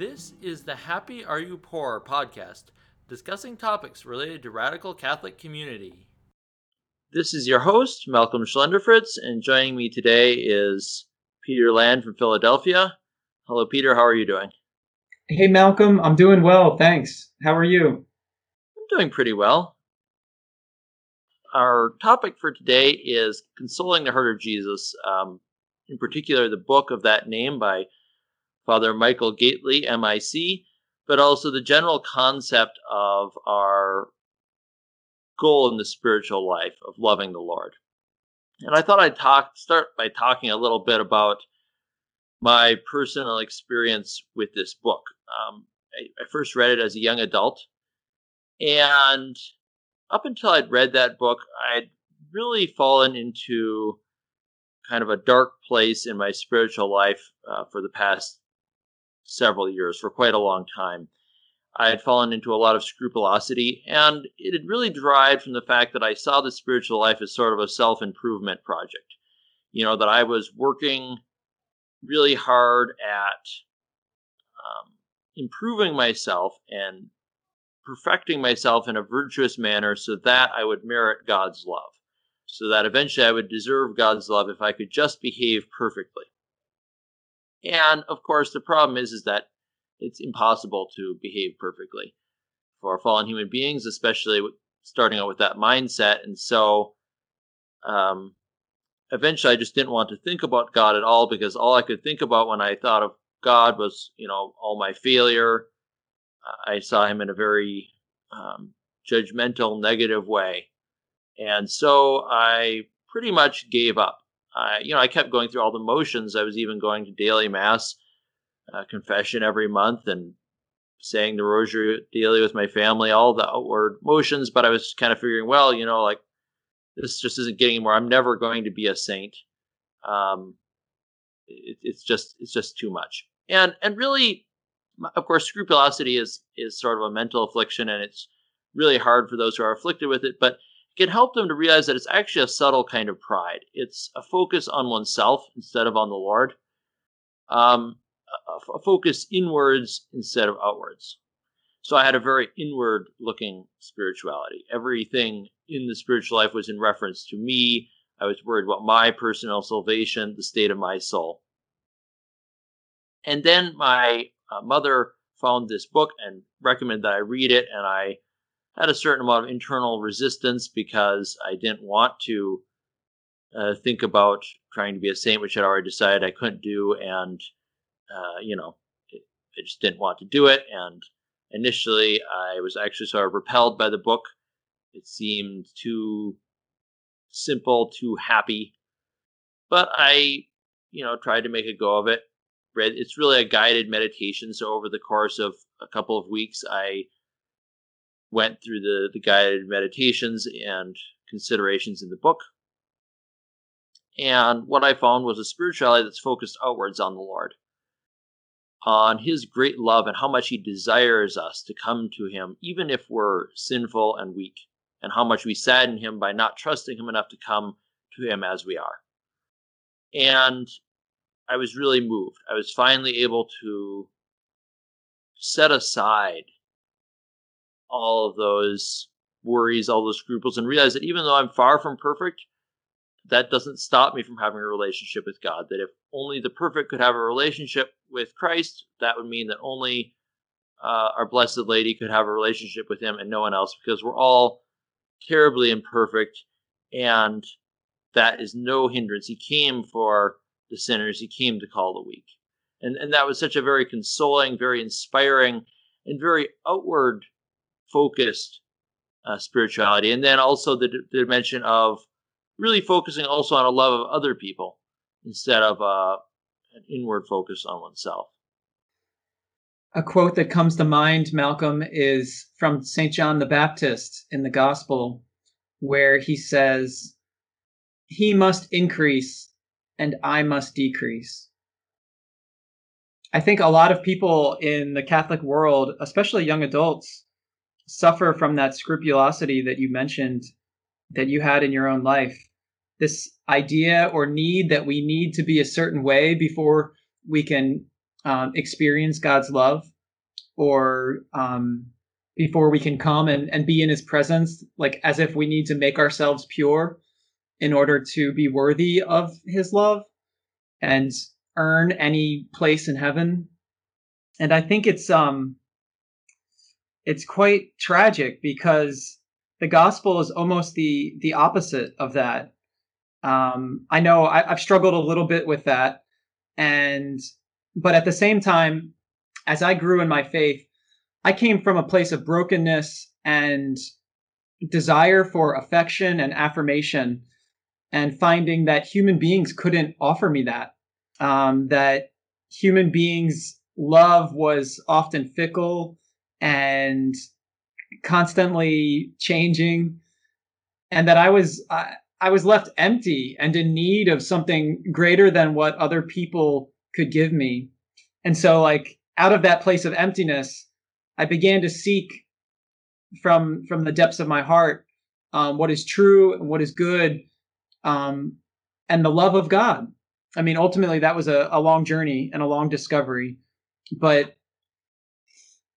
This is the Happy Are You Poor podcast, discussing topics related to radical Catholic community. This is your host, Malcolm Schlenderfritz, and joining me today is Peter Land from Philadelphia. Hello, Peter. How are you doing? Hey, Malcolm. I'm doing well. Thanks. How are you? I'm doing pretty well. Our topic for today is Consoling the Heart of Jesus, um, in particular, the book of that name by Father Michael Gaitley, MIC, but also the general concept of our goal in the spiritual life of loving the Lord. And I thought I'd talk start by talking a little bit about my personal experience with this book. Um, I, I first read it as a young adult, and up until I'd read that book, I'd really fallen into kind of a dark place in my spiritual life uh, for the past several years, for quite a long time. I had fallen into a lot of scrupulosity, and it had really derived from the fact that I saw the spiritual life as sort of a self improvement project. You know, that I was working really hard at um, improving myself and perfecting myself in a virtuous manner so that I would merit God's love, so that eventually I would deserve God's love if I could just behave perfectly. And of course, the problem is is that it's impossible to behave perfectly for fallen human beings, especially starting out with that mindset. And so, um, eventually, I just didn't want to think about God at all because all I could think about when I thought of God was, you know, all my failure. I saw Him in a very um, judgmental, negative way, and so I pretty much gave up. I, you know, I kept going through all the motions. I was even going to daily mass, uh, confession every month, and saying the rosary daily with my family, all the outward motions. But I was kind of figuring, well, you know, like this just isn't getting anywhere. I'm never going to be a saint. Um, it, it's just it's just too much. And and really, of course, scrupulosity is is sort of a mental affliction, and it's really hard for those who are afflicted with it. But can help them to realize that it's actually a subtle kind of pride. It's a focus on oneself instead of on the Lord, um, a, a focus inwards instead of outwards. So I had a very inward looking spirituality. Everything in the spiritual life was in reference to me. I was worried about my personal salvation, the state of my soul. And then my uh, mother found this book and recommended that I read it, and I had a certain amount of internal resistance because I didn't want to uh, think about trying to be a saint, which I'd already decided I couldn't do, and uh, you know, I just didn't want to do it. And initially, I was actually sort of repelled by the book. It seemed too simple, too happy, but I, you know, tried to make a go of it. Read it's really a guided meditation, so over the course of a couple of weeks, I went through the, the guided meditations and considerations in the book. And what I found was a spirituality that's focused outwards on the Lord, on His great love and how much He desires us to come to Him, even if we're sinful and weak, and how much we sadden Him by not trusting Him enough to come to Him as we are. And I was really moved. I was finally able to set aside all of those worries, all those scruples, and realize that even though I'm far from perfect, that doesn't stop me from having a relationship with God. That if only the perfect could have a relationship with Christ, that would mean that only uh, our Blessed Lady could have a relationship with Him and no one else, because we're all terribly imperfect, and that is no hindrance. He came for the sinners, He came to call the weak. And, and that was such a very consoling, very inspiring, and very outward focused uh, spirituality, and then also the, the, dimension of really focusing also on a love of other people instead of uh, an inward focus on oneself. A quote that comes to mind, Malcolm, is from St. John the Baptist in the Gospel, where he says, He must increase and I must decrease. I think a lot of people in the Catholic world, especially young adults, suffer from that scrupulosity that you mentioned that you had in your own life. This idea or need that we need to be a certain way before we can um, experience God's love or um, before we can come and, and be in his presence, like as if we need to make ourselves pure in order to be worthy of his love and earn any place in heaven. And I think it's um it's quite tragic because the gospel is almost the the opposite of that. Um, I know I, I've struggled a little bit with that, and but at the same time, as I grew in my faith, I came from a place of brokenness and desire for affection and affirmation, and finding that human beings couldn't offer me that. Um, that human beings' love was often fickle and constantly changing, and that I was I, I was left empty and in need of something greater than what other people could give me. And so, like out of that place of emptiness, I began to seek from from the depths of my heart um, what is true and what is good, um, and the love of God. I mean, ultimately, that was a, a long journey and a long discovery, but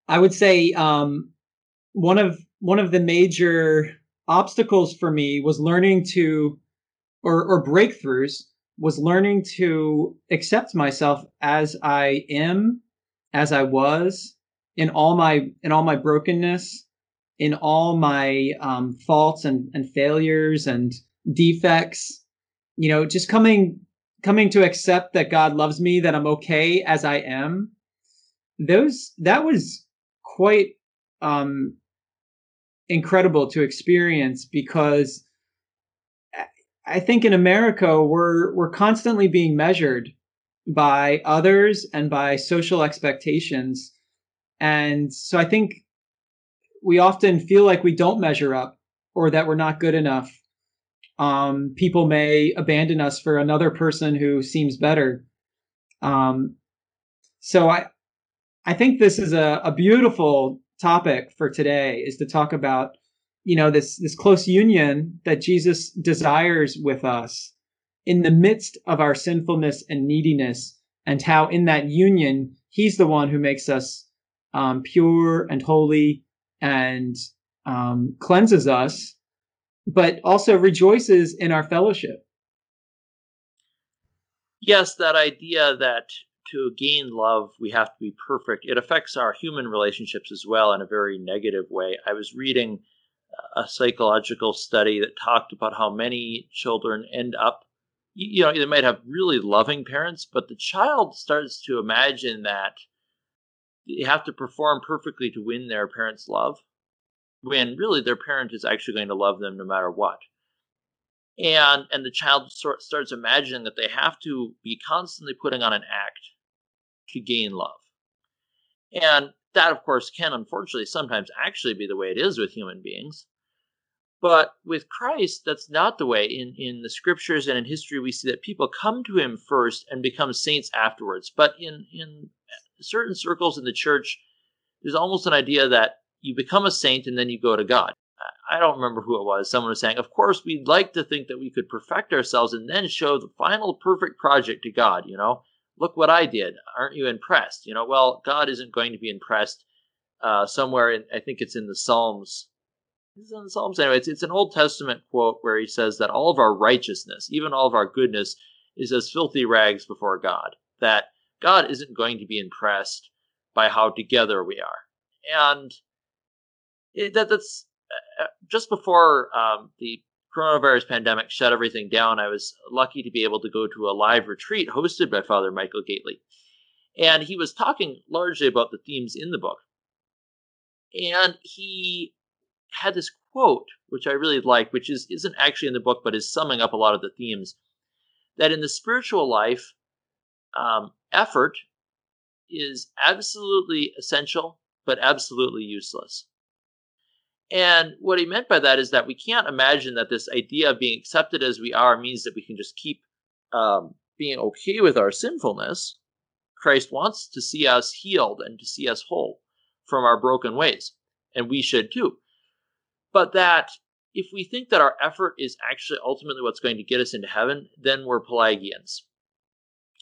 I would say um, one of one of the major obstacles for me was learning to, or or breakthroughs was learning to accept myself as I am, as I was, in all my in all my brokenness, in all my um, faults and and failures and defects. You know, just coming coming to accept that God loves me, that I'm okay as I am. Those that was quite um, incredible to experience because I think in America we're we're constantly being measured by others and by social expectations. And so I think we often feel like we don't measure up or that we're not good enough. Um, people may abandon us for another person who seems better. Um, so I, I think this is a, a beautiful topic for today is to talk about you know this this close union that Jesus desires with us in the midst of our sinfulness and neediness and how in that union he's the one who makes us um, pure and holy and um, cleanses us but also rejoices in our fellowship. Yes that idea that to gain love we have to be perfect. It affects our human relationships as well in a very negative way. I was reading a psychological study that talked about how many children end up you know they might have really loving parents but the child starts to imagine that they have to perform perfectly to win their parents love when really their parent is actually going to love them no matter what and and the child sort starts imagining that they have to be constantly putting on an act to gain love and that, of course, can unfortunately sometimes actually be the way it is with human beings. But with Christ, that's not the way. In, in the scriptures and in history, we see that people come to him first and become saints afterwards. But in, in certain circles in the church, there's almost an idea that you become a saint and then you go to God. I don't remember who it was. Someone was saying, Of course, we'd like to think that we could perfect ourselves and then show the final perfect project to God, you know? look what I did. Aren't you impressed? You know, well, God isn't going to be impressed. Uh, somewhere in, I think it's in the Psalms. Is in the Psalms? Anyway, it's, it's an Old Testament quote where he says that all of our righteousness, even all of our goodness, is as filthy rags before God. That God isn't going to be impressed by how together we are. And it, that, that's just before um, the coronavirus pandemic shut everything down, I was lucky to be able to go to a live retreat hosted by Father Michael Gaitley. And he was talking largely about the themes in the book. And he had this quote, which I really like, which is, isn't actually in the book, but is summing up a lot of the themes that in the spiritual life, um, effort is absolutely essential, but absolutely useless. And what he meant by that is that we can't imagine that this idea of being accepted as we are means that we can just keep um, being okay with our sinfulness. Christ wants to see us healed and to see us whole from our broken ways, and we should too. But that if we think that our effort is actually ultimately what's going to get us into heaven, then we're Pelagians.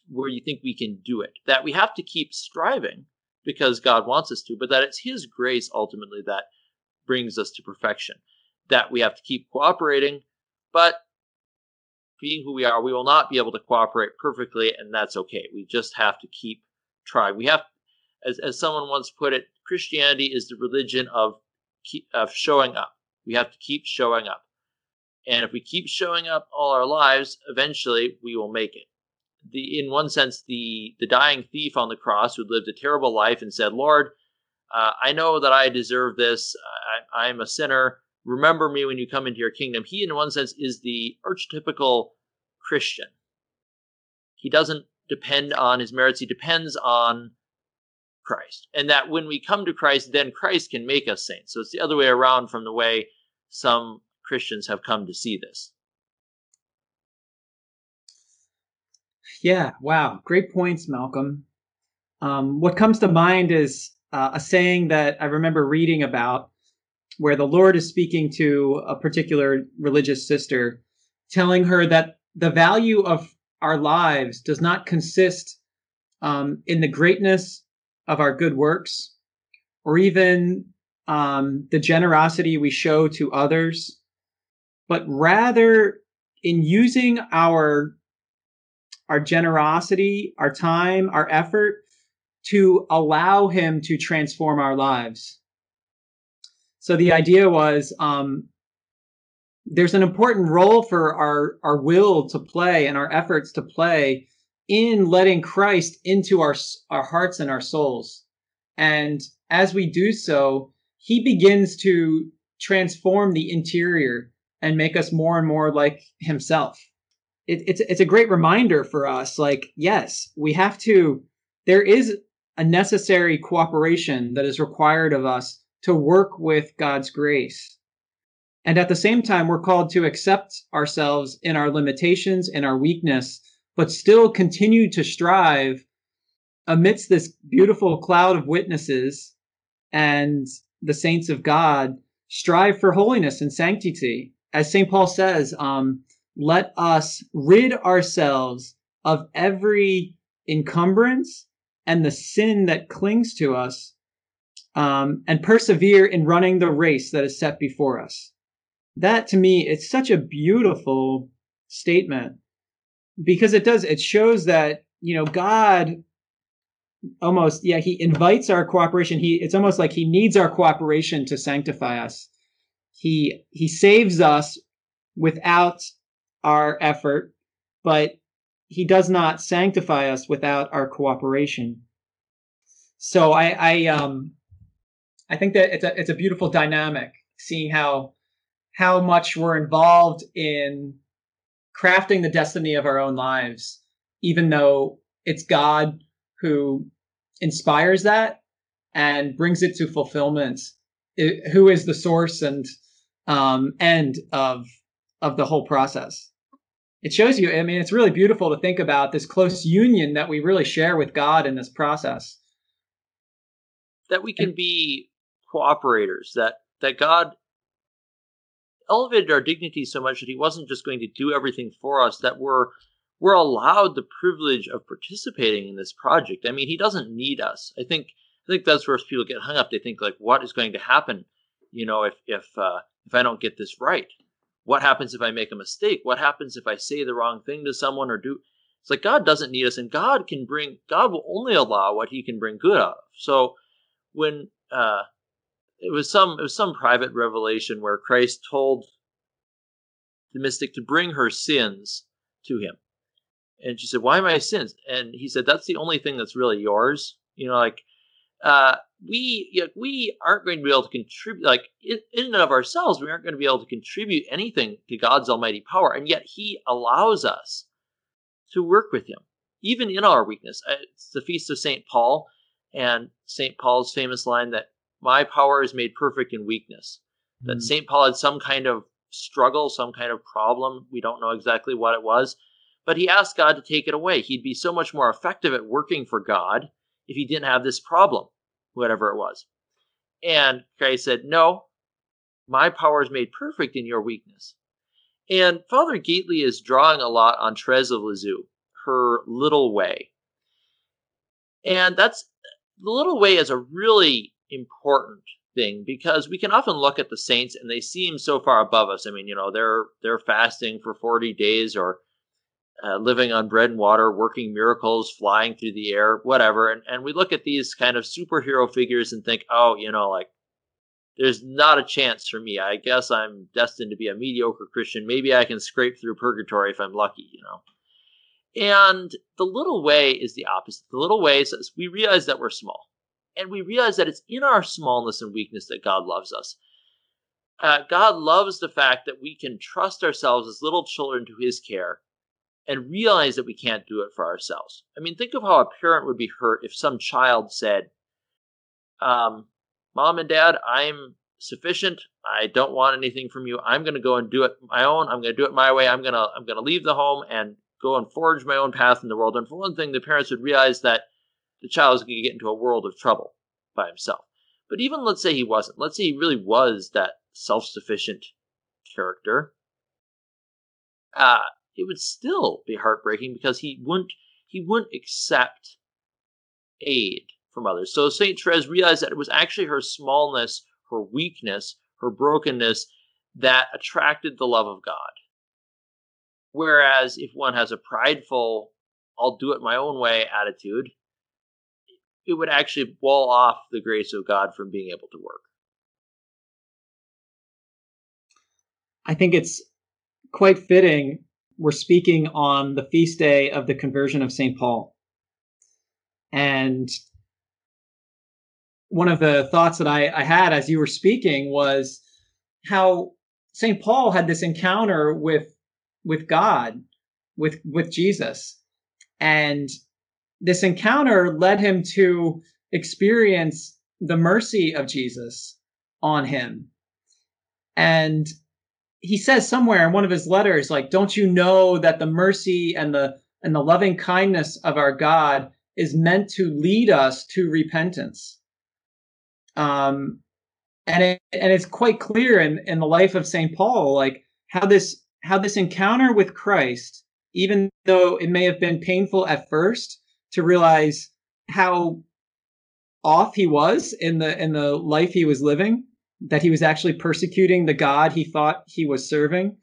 where you think we can do it. That we have to keep striving because God wants us to, but that it's His grace ultimately that brings us to perfection. That we have to keep cooperating, but being who we are, we will not be able to cooperate perfectly, and that's okay. We just have to keep trying. We have, as, as someone once put it, Christianity is the religion of of showing up. We have to keep showing up, and if we keep showing up all our lives, eventually we will make it. The in one sense, the the dying thief on the cross who lived a terrible life and said, "Lord, uh, I know that I deserve this. I, I'm a sinner remember me when you come into your kingdom. He, in one sense, is the archetypical Christian. He doesn't depend on his merits, he depends on Christ. And that when we come to Christ, then Christ can make us saints. So it's the other way around from the way some Christians have come to see this. Yeah, wow. Great points, Malcolm. Um, what comes to mind is uh, a saying that I remember reading about where the Lord is speaking to a particular religious sister, telling her that the value of our lives does not consist um, in the greatness of our good works or even um, the generosity we show to others, but rather in using our our generosity, our time, our effort to allow Him to transform our lives. So the idea was um, there's an important role for our our will to play and our efforts to play in letting Christ into our our hearts and our souls. And as we do so, he begins to transform the interior and make us more and more like himself. It, it's it's a great reminder for us. Like, yes, we have to. There is a necessary cooperation that is required of us to work with God's grace. And at the same time, we're called to accept ourselves in our limitations and our weakness, but still continue to strive amidst this beautiful cloud of witnesses and the saints of God, strive for holiness and sanctity. As St. Paul says, um, let us rid ourselves of every encumbrance and the sin that clings to us um, and persevere in running the race that is set before us. That to me, it's such a beautiful statement because it does, it shows that, you know, God almost, yeah, he invites our cooperation. He, it's almost like he needs our cooperation to sanctify us. He, he saves us without our effort, but he does not sanctify us without our cooperation. So I, I, um, I think that it's a it's a beautiful dynamic seeing how how much we're involved in crafting the destiny of our own lives, even though it's God who inspires that and brings it to fulfillment. It, who is the source and um, end of of the whole process? It shows you. I mean, it's really beautiful to think about this close union that we really share with God in this process. That we can be cooperators that that God elevated our dignity so much that he wasn't just going to do everything for us that we're we're allowed the privilege of participating in this project. I mean, he doesn't need us. I think I think that's where people get hung up. They think like, what is going to happen? You know, if if uh, if I don't get this right, what happens if I make a mistake? What happens if I say the wrong thing to someone or do? It's like God doesn't need us, and God can bring. God will only allow what He can bring good out of. So when uh, it was some it was some private revelation where Christ told the mystic to bring her sins to him. And she said, Why my sins? And he said, That's the only thing that's really yours. You know, like uh, we you know, we aren't going to be able to contribute like in, in and of ourselves, we aren't going to be able to contribute anything to God's almighty power. And yet he allows us to work with him, even in our weakness. Uh, it's the feast of St. Paul, and St. Paul's famous line that my power is made perfect in weakness. That St. Paul had some kind of struggle, some kind of problem. We don't know exactly what it was, but he asked God to take it away. He'd be so much more effective at working for God if he didn't have this problem, whatever it was. And Christ said, No, my power is made perfect in your weakness. And Father Gaitley is drawing a lot on Therese of Lisieux, her little way. And that's the little way is a really important thing because we can often look at the saints and they seem so far above us. I mean, you know, they're they're fasting for 40 days or uh, living on bread and water, working miracles, flying through the air, whatever. And and we look at these kind of superhero figures and think, "Oh, you know, like there's not a chance for me. I guess I'm destined to be a mediocre Christian. Maybe I can scrape through purgatory if I'm lucky, you know." And the little way is the opposite. The little way says we realize that we're small and we realize that it's in our smallness and weakness that God loves us. Uh, God loves the fact that we can trust ourselves as little children to His care and realize that we can't do it for ourselves. I mean, think of how a parent would be hurt if some child said, um, Mom and Dad, I'm sufficient. I don't want anything from you. I'm going to go and do it my own. I'm going to do it my way. I'm going to I'm going to leave the home and go and forge my own path in the world. And for one thing, the parents would realize that the child is going to get into a world of trouble by himself. But even let's say he wasn't. Let's say he really was that self sufficient character. Uh, it would still be heartbreaking because he wouldn't he wouldn't accept aid from others. So Saint Therese realized that it was actually her smallness, her weakness, her brokenness that attracted the love of God. Whereas if one has a prideful, I'll do it my own way attitude, it would actually wall off the grace of God from being able to work. I think it's quite fitting. We're speaking on the feast day of the conversion of St. Paul. And one of the thoughts that I, I had as you were speaking was how St. Paul had this encounter with with God, with with Jesus. And this encounter led him to experience the mercy of Jesus on him. And he says somewhere in one of his letters like don't you know that the mercy and the and the loving kindness of our God is meant to lead us to repentance. Um and it, and it's quite clear in in the life of St. Paul like how this how this encounter with Christ even though it may have been painful at first to realize how off he was in the in the life he was living that he was actually persecuting the god he thought he was serving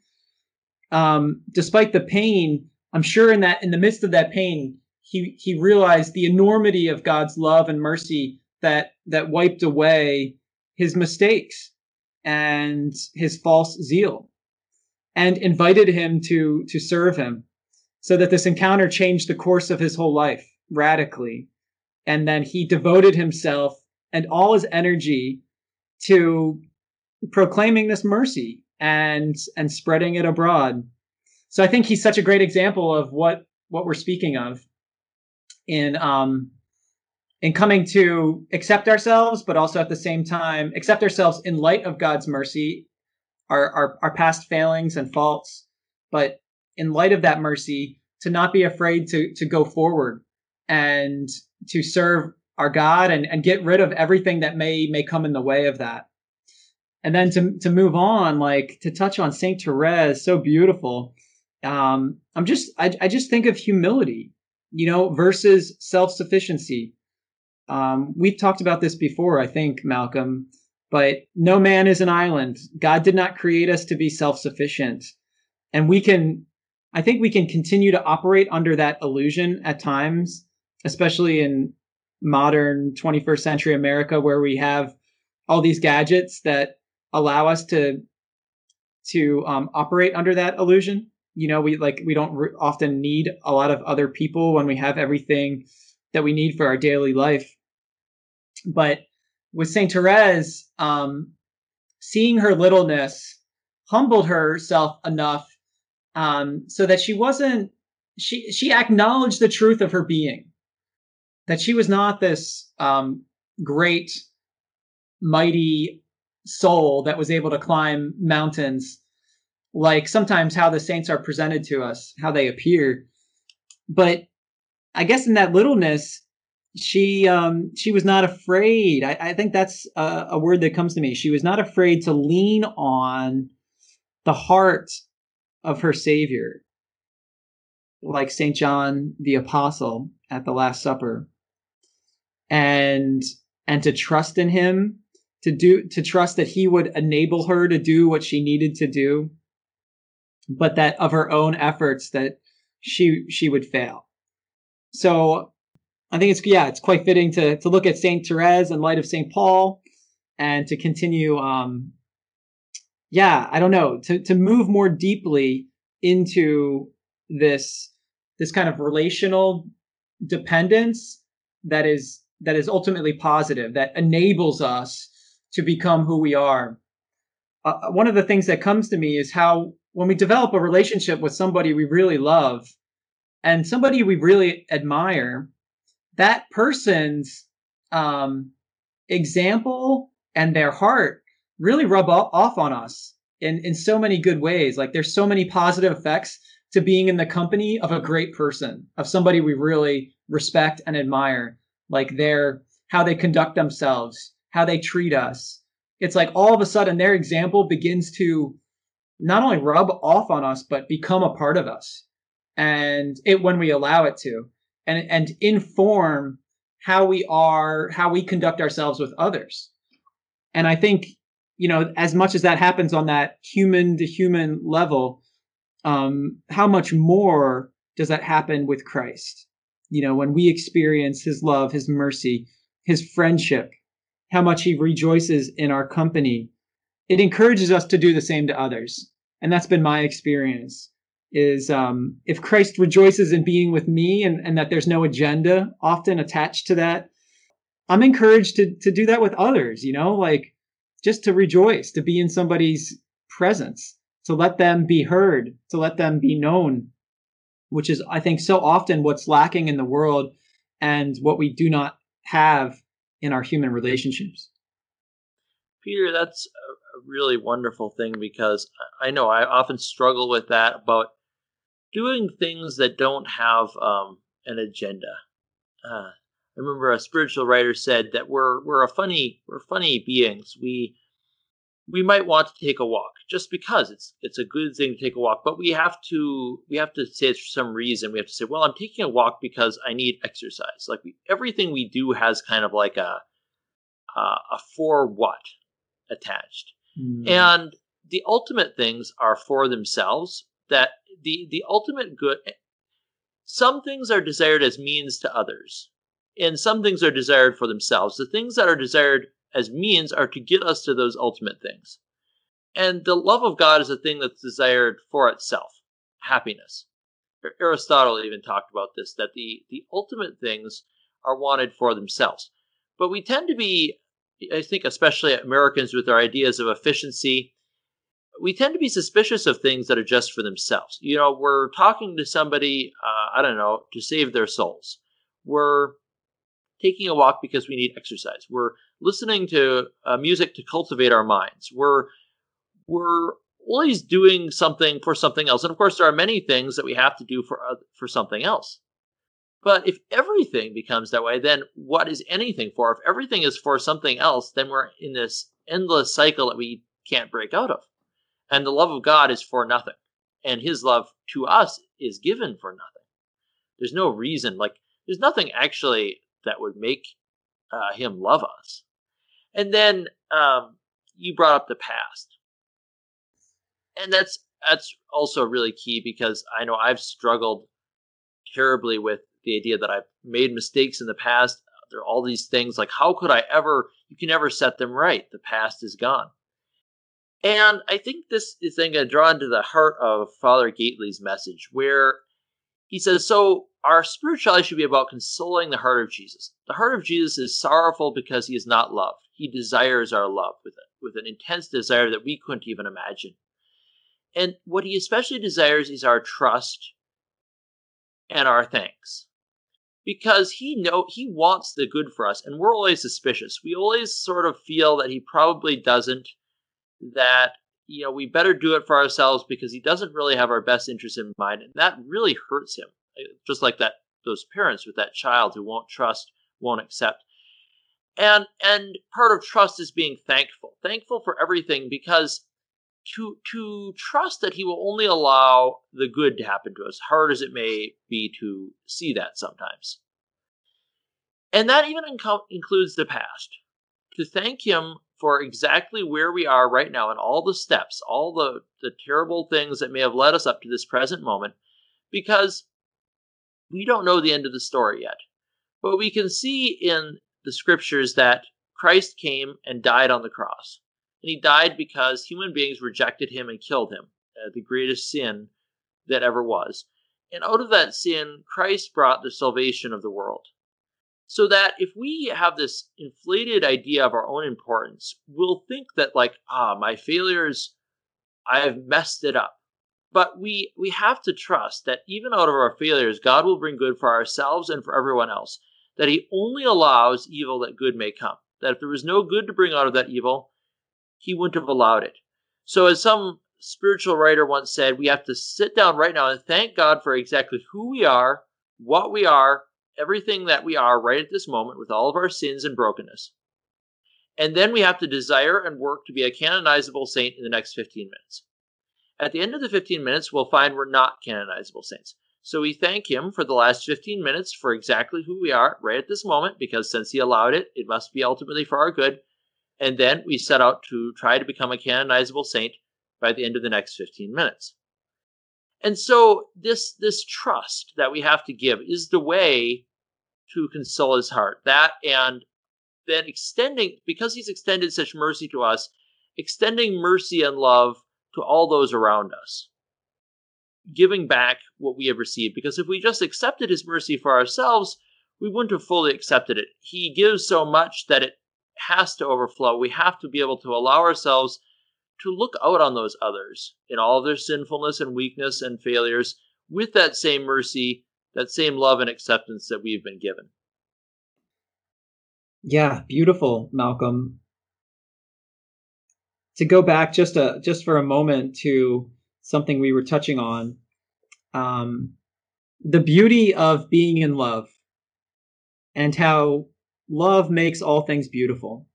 um, despite the pain i'm sure in that in the midst of that pain he he realized the enormity of god's love and mercy that that wiped away his mistakes and his false zeal and invited him to to serve him so that this encounter changed the course of his whole life radically. And then he devoted himself and all his energy to proclaiming this mercy and and spreading it abroad. So I think he's such a great example of what what we're speaking of in um in coming to accept ourselves, but also at the same time accept ourselves in light of God's mercy, our our, our past failings and faults, but in light of that mercy, to not be afraid to to go forward and to serve our God and, and get rid of everything that may may come in the way of that. And then to to move on, like to touch on Saint Therese, so beautiful. Um, I'm just I, I just think of humility, you know, versus self sufficiency. Um, we've talked about this before, I think, Malcolm. But no man is an island. God did not create us to be self sufficient, and we can. I think we can continue to operate under that illusion at times especially in modern 21st century America where we have all these gadgets that allow us to to um, operate under that illusion. You know, we like we don't re- often need a lot of other people when we have everything that we need for our daily life. But with Saint Therese, um, seeing her littleness humbled herself enough um, so that she wasn't she she acknowledged the truth of her being that she was not this um, great, mighty soul that was able to climb mountains, like sometimes how the saints are presented to us, how they appear. But I guess in that littleness, she um, she was not afraid. I, I think that's a, a word that comes to me. She was not afraid to lean on the heart of her Savior like St. John the Apostle at the Last Supper and and to trust in him to do to trust that he would enable her to do what she needed to do but that of her own efforts that she she would fail. So i think it's yeah it's quite fitting to to look at saint therese in light of saint paul and to continue um yeah i don't know to to move more deeply into this this kind of relational dependence that is that is ultimately positive that enables us to become who we are. Uh, uh, one of the things that comes to me is how when we develop a relationship with somebody we really love and somebody we really admire that person's um, example and their heart really rub off on us in in so many good ways. Like there's so many positive effects to being in the company of a great person, of somebody we really respect and admire, like their how they conduct themselves, how they treat us. It's like all of a sudden their example begins to not only rub off on us, but become a part of us. And it when we allow it to and and inform how we are, how we conduct ourselves with others. And I think, you know, as much as that happens on that human to human level, um, how much more does that happen with Christ? You know, when we experience his love, his mercy, his friendship, how much he rejoices in our company, it encourages us to do the same to others. And that's been my experience is um, if Christ rejoices in being with me and, and that there's no agenda often attached to that, I'm encouraged to, to do that with others, you know, like just to rejoice, to be in somebody's presence to let them be heard, to let them be known, which is, I think, so often what's lacking in the world and what we do not have in our human relationships. Peter, that's a really wonderful thing because I know I often struggle with that about doing things that don't have um, an agenda. Uh, I remember a spiritual writer said that we're we're a funny we're funny beings. We we might want to take a walk just because it's it's a good thing to take a walk but we have to we have to say it for some reason we have to say well i'm taking a walk because i need exercise. Like we, everything we do has kind of like a uh, a for what attached. Mm. and the ultimate things are for themselves that the the ultimate good some things are desired as means to others and some things are desired for themselves. The things that are desired as means are to get us to those ultimate things. And the love of God is a thing that's desired for itself happiness. Aristotle even talked about this that the, the ultimate things are wanted for themselves. But we tend to be, I think, especially Americans with our ideas of efficiency, we tend to be suspicious of things that are just for themselves. You know, we're talking to somebody, uh, I don't know, to save their souls. We're taking a walk because we need exercise. We're listening to uh, music to cultivate our minds. We're we're always doing something for something else, and of course, there are many things that we have to do for uh, for something else. But if everything becomes that way, then what is anything for? If everything is for something else, then we're in this endless cycle that we can't break out of. And the love of God is for nothing, and His love to us is given for nothing. There's no reason, like there's nothing actually that would make uh, Him love us. And then um, you brought up the past, and that's that's also really key because I know I've struggled terribly with the idea that I've made mistakes in the past. There are all these things like how could I ever? You can never set them right. The past is gone. And I think this is then going to draw into the heart of Father Gaitley's message, where he says, So our spirituality should be about consoling the heart of Jesus. The heart of Jesus is sorrowful because he is not loved. He desires our love with it, with an intense desire that we couldn't even imagine. And what he especially desires is our trust and our thanks. Because he know he wants the good for us, and we're always suspicious. We always sort of feel that he probably doesn't, that you know, we better do it for ourselves because he doesn't really have our best interest in mind, and that really hurts him just like that those parents with that child who won't trust, won't accept. And and part of trust is being thankful. Thankful for everything because to to trust that he will only allow the good to happen to us, hard as it may be to see that sometimes. And that even includes the past. To thank him for exactly where we are right now and all the steps, all the, the terrible things that may have led us up to this present moment, because we don't know the end of the story yet. But we can see in the scriptures that Christ came and died on the cross. And he died because human beings rejected him and killed him, uh, the greatest sin that ever was. And out of that sin, Christ brought the salvation of the world. So that if we have this inflated idea of our own importance, we'll think that, like, ah, my failures, I have messed it up. But we, we have to trust that even out of our failures, God will bring good for ourselves and for everyone else. That He only allows evil that good may come. That if there was no good to bring out of that evil, He wouldn't have allowed it. So, as some spiritual writer once said, we have to sit down right now and thank God for exactly who we are, what we are, everything that we are right at this moment with all of our sins and brokenness. And then we have to desire and work to be a canonizable saint in the next 15 minutes. At the end of the 15 minutes, we'll find we're not canonizable saints. So we thank him for the last 15 minutes for exactly who we are right at this moment, because since he allowed it, it must be ultimately for our good. And then we set out to try to become a canonizable saint by the end of the next 15 minutes. And so this this trust that we have to give is the way to console his heart. That and then extending because he's extended such mercy to us, extending mercy and love to all those around us. Giving back what we have received because if we just accepted his mercy for ourselves, we wouldn't have fully accepted it. He gives so much that it has to overflow. We have to be able to allow ourselves to look out on those others in all their sinfulness and weakness and failures with that same mercy, that same love and acceptance that we've been given. Yeah, beautiful, Malcolm. To go back just a just for a moment to something we were touching on, um, the beauty of being in love, and how love makes all things beautiful.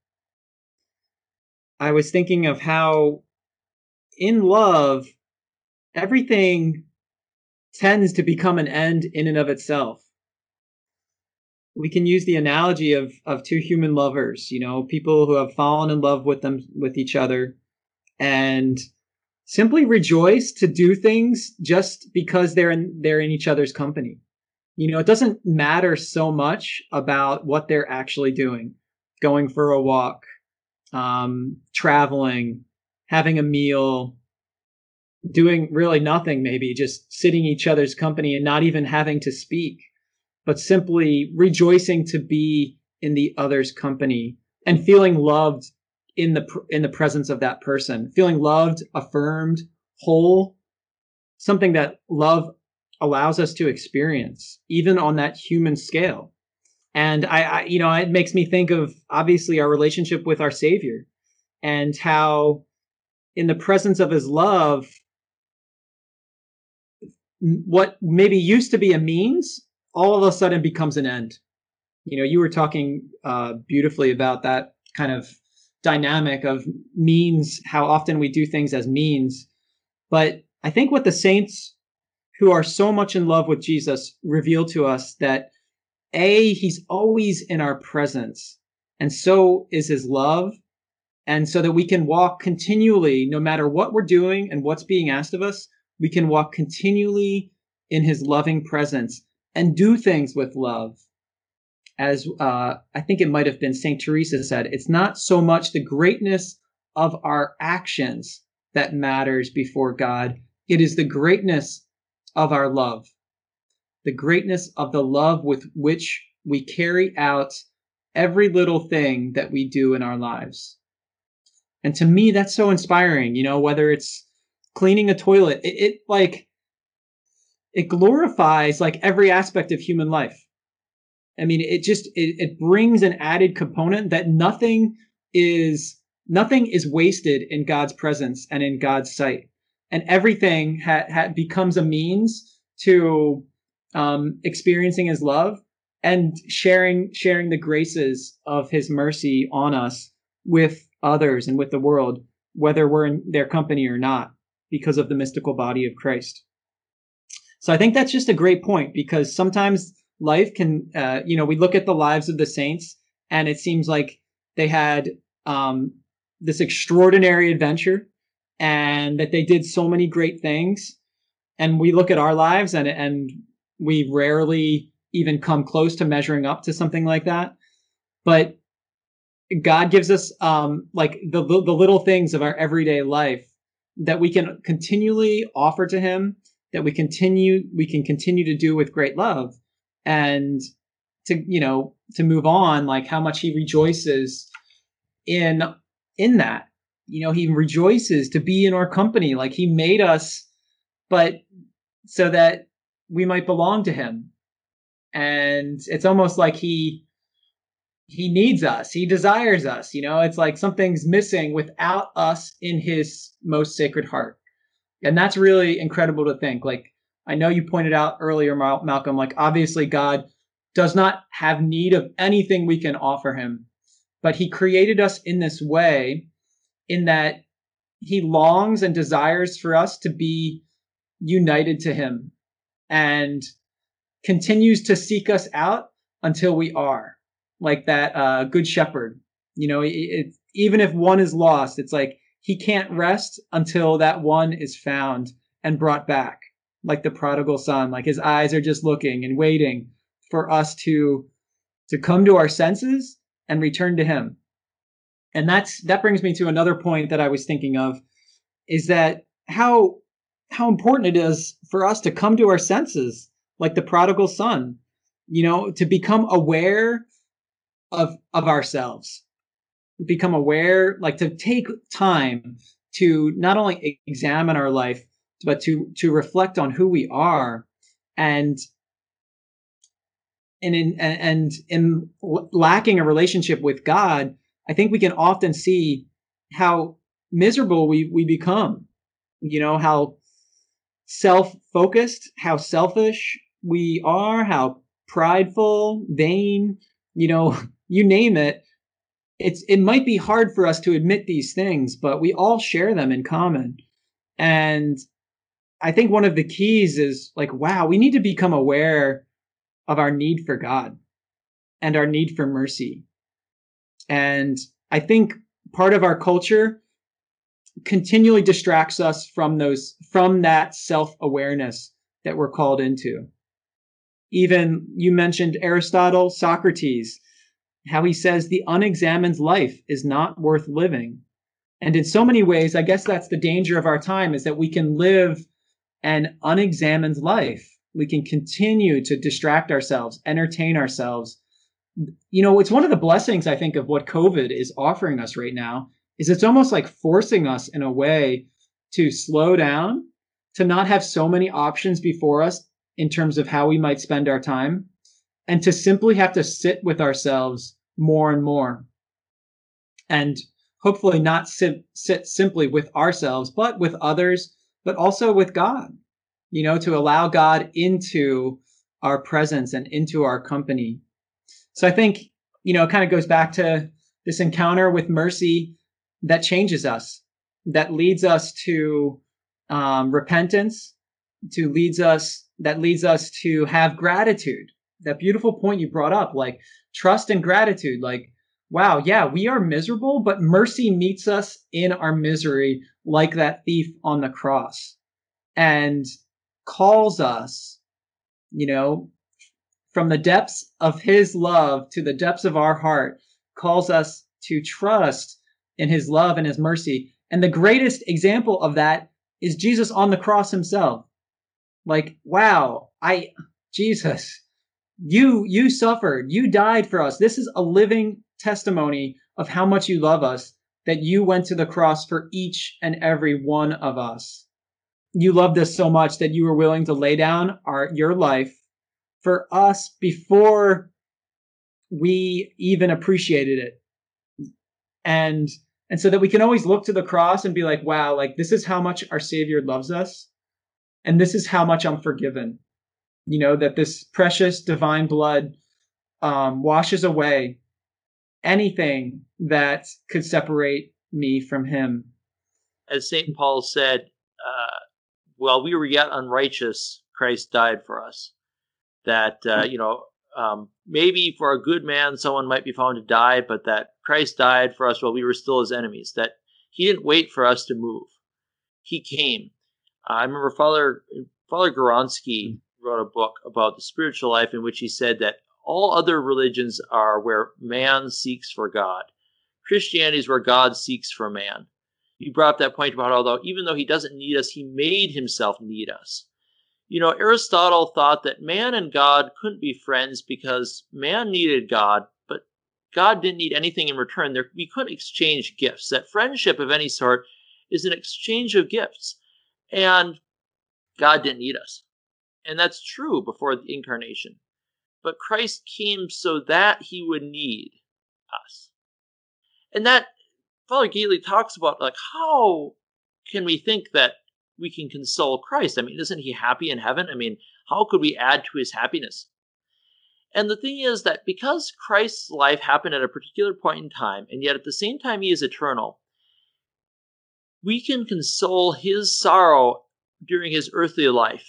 I was thinking of how in love, everything tends to become an end in and of itself. We can use the analogy of, of two human lovers, you know, people who have fallen in love with them, with each other and simply rejoice to do things just because they're in, they're in each other's company. You know, it doesn't matter so much about what they're actually doing, going for a walk, um, traveling, having a meal, doing really nothing, maybe just sitting each other's company and not even having to speak, but simply rejoicing to be in the other's company and feeling loved in the in the presence of that person, feeling loved, affirmed, whole, something that love allows us to experience, even on that human scale. And I, I, you know, it makes me think of obviously our relationship with our Savior and how in the presence of his love, what maybe used to be a means all of a sudden becomes an end. You know, you were talking uh, beautifully about that kind of dynamic of means, how often we do things as means. But I think what the saints who are so much in love with Jesus reveal to us that a, he's always in our presence. And so is his love. And so that we can walk continually, no matter what we're doing and what's being asked of us, we can walk continually in his loving presence and do things with love. As uh, I think it might have been St. Teresa said, it's not so much the greatness of our actions that matters before God, it is the greatness of our love the greatness of the love with which we carry out every little thing that we do in our lives. And to me, that's so inspiring, you know, whether it's cleaning a toilet, it, it like, it glorifies like every aspect of human life. I mean, it just, it, it brings an added component that nothing is, nothing is wasted in God's presence and in God's sight. And everything ha, ha becomes a means to um, experiencing his love and sharing sharing the graces of his mercy on us with others and with the world whether we're in their company or not, because of the mystical body of Christ. So I think that's just a great point because sometimes life can, uh, you know, we look at the lives of the saints and it seems like they had um, this extraordinary adventure and that they did so many great things. And we look at our lives and, and we rarely even come close to measuring up to something like that. But God gives us um, like the, the, little things of our everyday life that we can continually offer to Him, that we continue we can continue to do with great love, and to you know to move on, like how much He rejoices in in that. You know, He rejoices to be in our company, like He made us, but so that we might belong to Him, and it's almost like He he needs us he desires us you know? It's like something's missing without us in his most sacred heart. And that's really incredible to think like i know you pointed out earlier Mal- malcolm like obviously god does not have need of anything we can offer him but he created us in this way in that he longs and desires for us to be united to him and continues to seek us out until we are like that uh, good shepherd. You know, it, it, even if one is lost, it's like he can't rest until that one is found and brought back, like the prodigal son. Like his eyes are just looking and waiting for us to to come to our senses and return to him. And that's that brings me to another point that I was thinking of is that how how important it is for us to come to our senses like the prodigal son you know to become aware of of ourselves become aware like to take time to not only examine our life but to to reflect on who we are and and in and in lacking a relationship with god i think we can often see how miserable we we become. You know how self-focused how selfish we are how prideful vain you know you name it. It's it might be hard for us to admit these things but we all share them in common. And i think one of the keys is like wow we need to become aware of our need for god and our need for mercy and i think part of our culture continually distracts us from those from that self-awareness that we're called into even you mentioned aristotle socrates how he says the unexamined life is not worth living. And in so many ways, I guess that's the danger of our time is that we can live an unexamined life. We can continue to distract ourselves, entertain ourselves. You know, it's one of the blessings I think of what COVID is offering us right now is it's almost like forcing us in a way to slow down, to not have so many options before us in terms of how we might spend our time and to simply have to sit with ourselves more and more. And hopefully not sit, sit simply with ourselves, but with others, but also with God, you know, to allow God into our presence and into our company. So I think, you know, it kind of goes back to this encounter with mercy that changes us, that leads us to um, repentance, to leads us, that leads us to have gratitude that beautiful point you brought up, like trust and gratitude. Like, wow, yeah, we are miserable, but mercy meets us in our misery, like that thief on the cross, and calls us, you know, from the depths of his love to the depths of our heart, calls us to trust in his love and his mercy. And the greatest example of that is Jesus on the cross himself. Like, wow, I, Jesus, you you suffered you died for us this is a living testimony of how much you love us that you went to the cross for each and every one of us. You loved us so much that you were willing to lay down our your life for us before we even appreciated it. And and so that we can always look to the cross and be like wow like this is how much our savior loves us and this is how much i'm forgiven. You know that this precious divine blood um, washes away anything that could separate me from him as St. Paul said, uh, while we were yet unrighteous, Christ died for us. That, uh, you know, um, maybe for a good man, someone might be found to die, but that Christ died for us while we were still his enemies, that he didn't wait for us to move. He came. I remember Father, Father Goronsky wrote a book about the spiritual life in which he said that all other religions are where man seeks for God. Christianity is where God seeks for man. You brought up that point about although even though he doesn't need us, he made himself need us. You know, Aristotle thought that man and God couldn't be friends because man needed God, but God didn't need anything in return. There, we couldn't exchange gifts. That friendship of any sort is an exchange of gifts. And God didn't need us. And that's true before the incarnation. But Christ came so that he would need us. And that Father Gaitley talks about like how can we think that we can console Christ? I mean, isn't he happy in heaven? I mean, how could we add to his happiness? And the thing is that because Christ's life happened at a particular point in time, and yet at the same time he is eternal, we can console his sorrow during his earthly life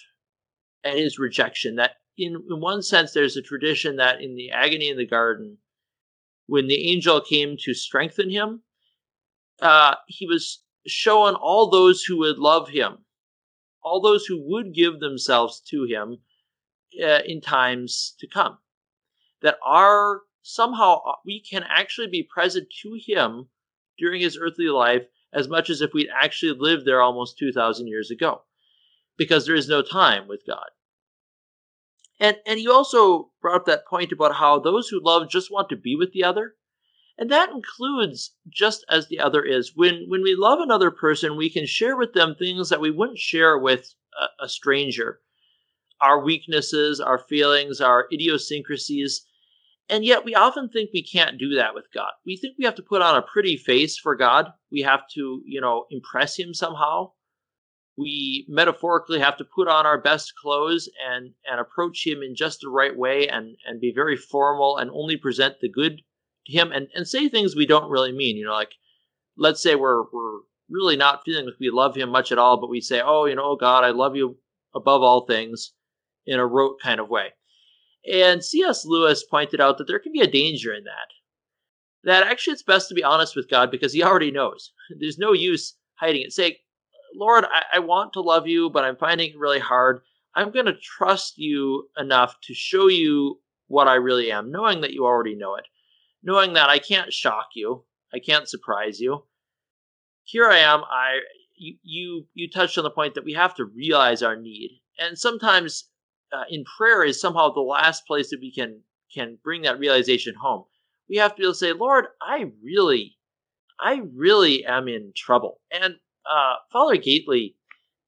and his rejection. That in, in one sense, there's a tradition that in the agony in the garden, when the angel came to strengthen him, uh, he was showing all those who would love him, all those who would give themselves to him uh, in times to come. That are somehow uh, we can actually be present to him during his earthly life as much as if we'd actually lived there almost 2,000 years ago, because there is no time with God. And and you also brought up that point about how those who love just want to be with the other. And that includes just as the other is. When when we love another person, we can share with them things that we wouldn't share with a, a stranger. Our weaknesses, our feelings, our idiosyncrasies. And yet we often think we can't do that with God. We think we have to put on a pretty face for God. We have to, you know, impress him somehow we metaphorically have to put on our best clothes and and approach him in just the right way and and be very formal and only present the good to him and and say things we don't really mean you know like let's say we're we're really not feeling like we love him much at all but we say oh you know oh god i love you above all things in a rote kind of way. And cs lewis pointed out that there can be a danger in that. That actually it's best to be honest with god because he already knows. There's no use hiding it. Say Lord, I, I want to love you, but I'm finding it really hard. I'm going to trust you enough to show you what I really am, knowing that you already know it, knowing that I can't shock you, I can't surprise you. Here I am. I you you, you touched on the point that we have to realize our need, and sometimes uh, in prayer is somehow the last place that we can can bring that realization home. We have to be able to say, Lord, I really, I really am in trouble, and uh, Father Gaitley,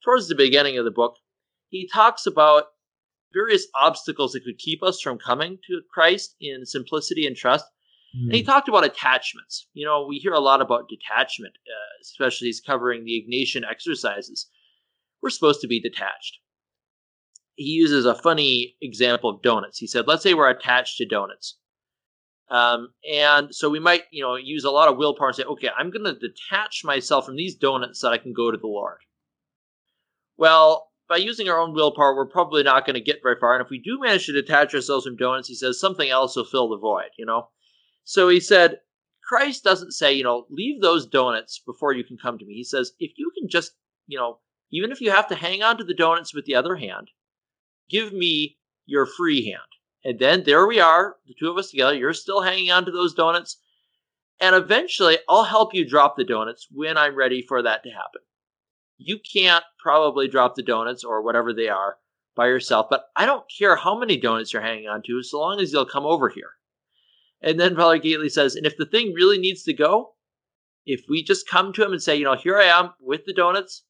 towards the beginning of the book, he talks about various obstacles that could keep us from coming to Christ in simplicity and trust. Mm. And he hmm. talked about attachments. You know, we hear a lot about detachment, uh, especially he's covering the Ignatian exercises. We're supposed to be detached. He uses a funny example of donuts. He said, let's say we're attached to donuts. Um, and so we might, you know, use a lot of willpower and say, okay, I'm going to detach myself from these donuts so that I can go to the Lord. Well, by using our own willpower, we're probably not going to get very far. And if we do manage to detach ourselves from donuts, he says something else will fill the void, you know? So he said, Christ doesn't say, you know, leave those donuts before you can come to me. He says, if you can just, you know, even if you have to hang on to the donuts with the other hand, give me your free hand. And then there we are, the two of us together. You're still hanging on to those donuts. And eventually, I'll help you drop the donuts when I'm ready for that to happen. You can't probably drop the donuts or whatever they are by yourself, but I don't care how many donuts you're hanging on to, so long as you'll come over here. And then Father Gaitley says, and if the thing really needs to go, if we just come to him and say, you know, here I am with the donuts,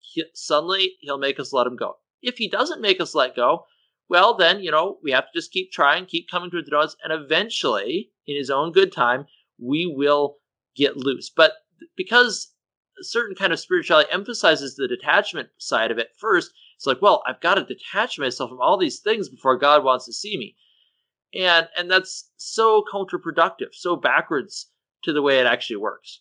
he, suddenly he'll make us let him go. If he doesn't make us let go, well, then, you know, we have to just keep trying, keep coming to the donuts, and eventually, in his own good time, we will get loose. But because a certain kind of spirituality emphasizes the detachment side of it first, it's like, well, I've got to detach myself from all these things before God wants to see me. And and that's so counterproductive, so backwards to the way it actually works.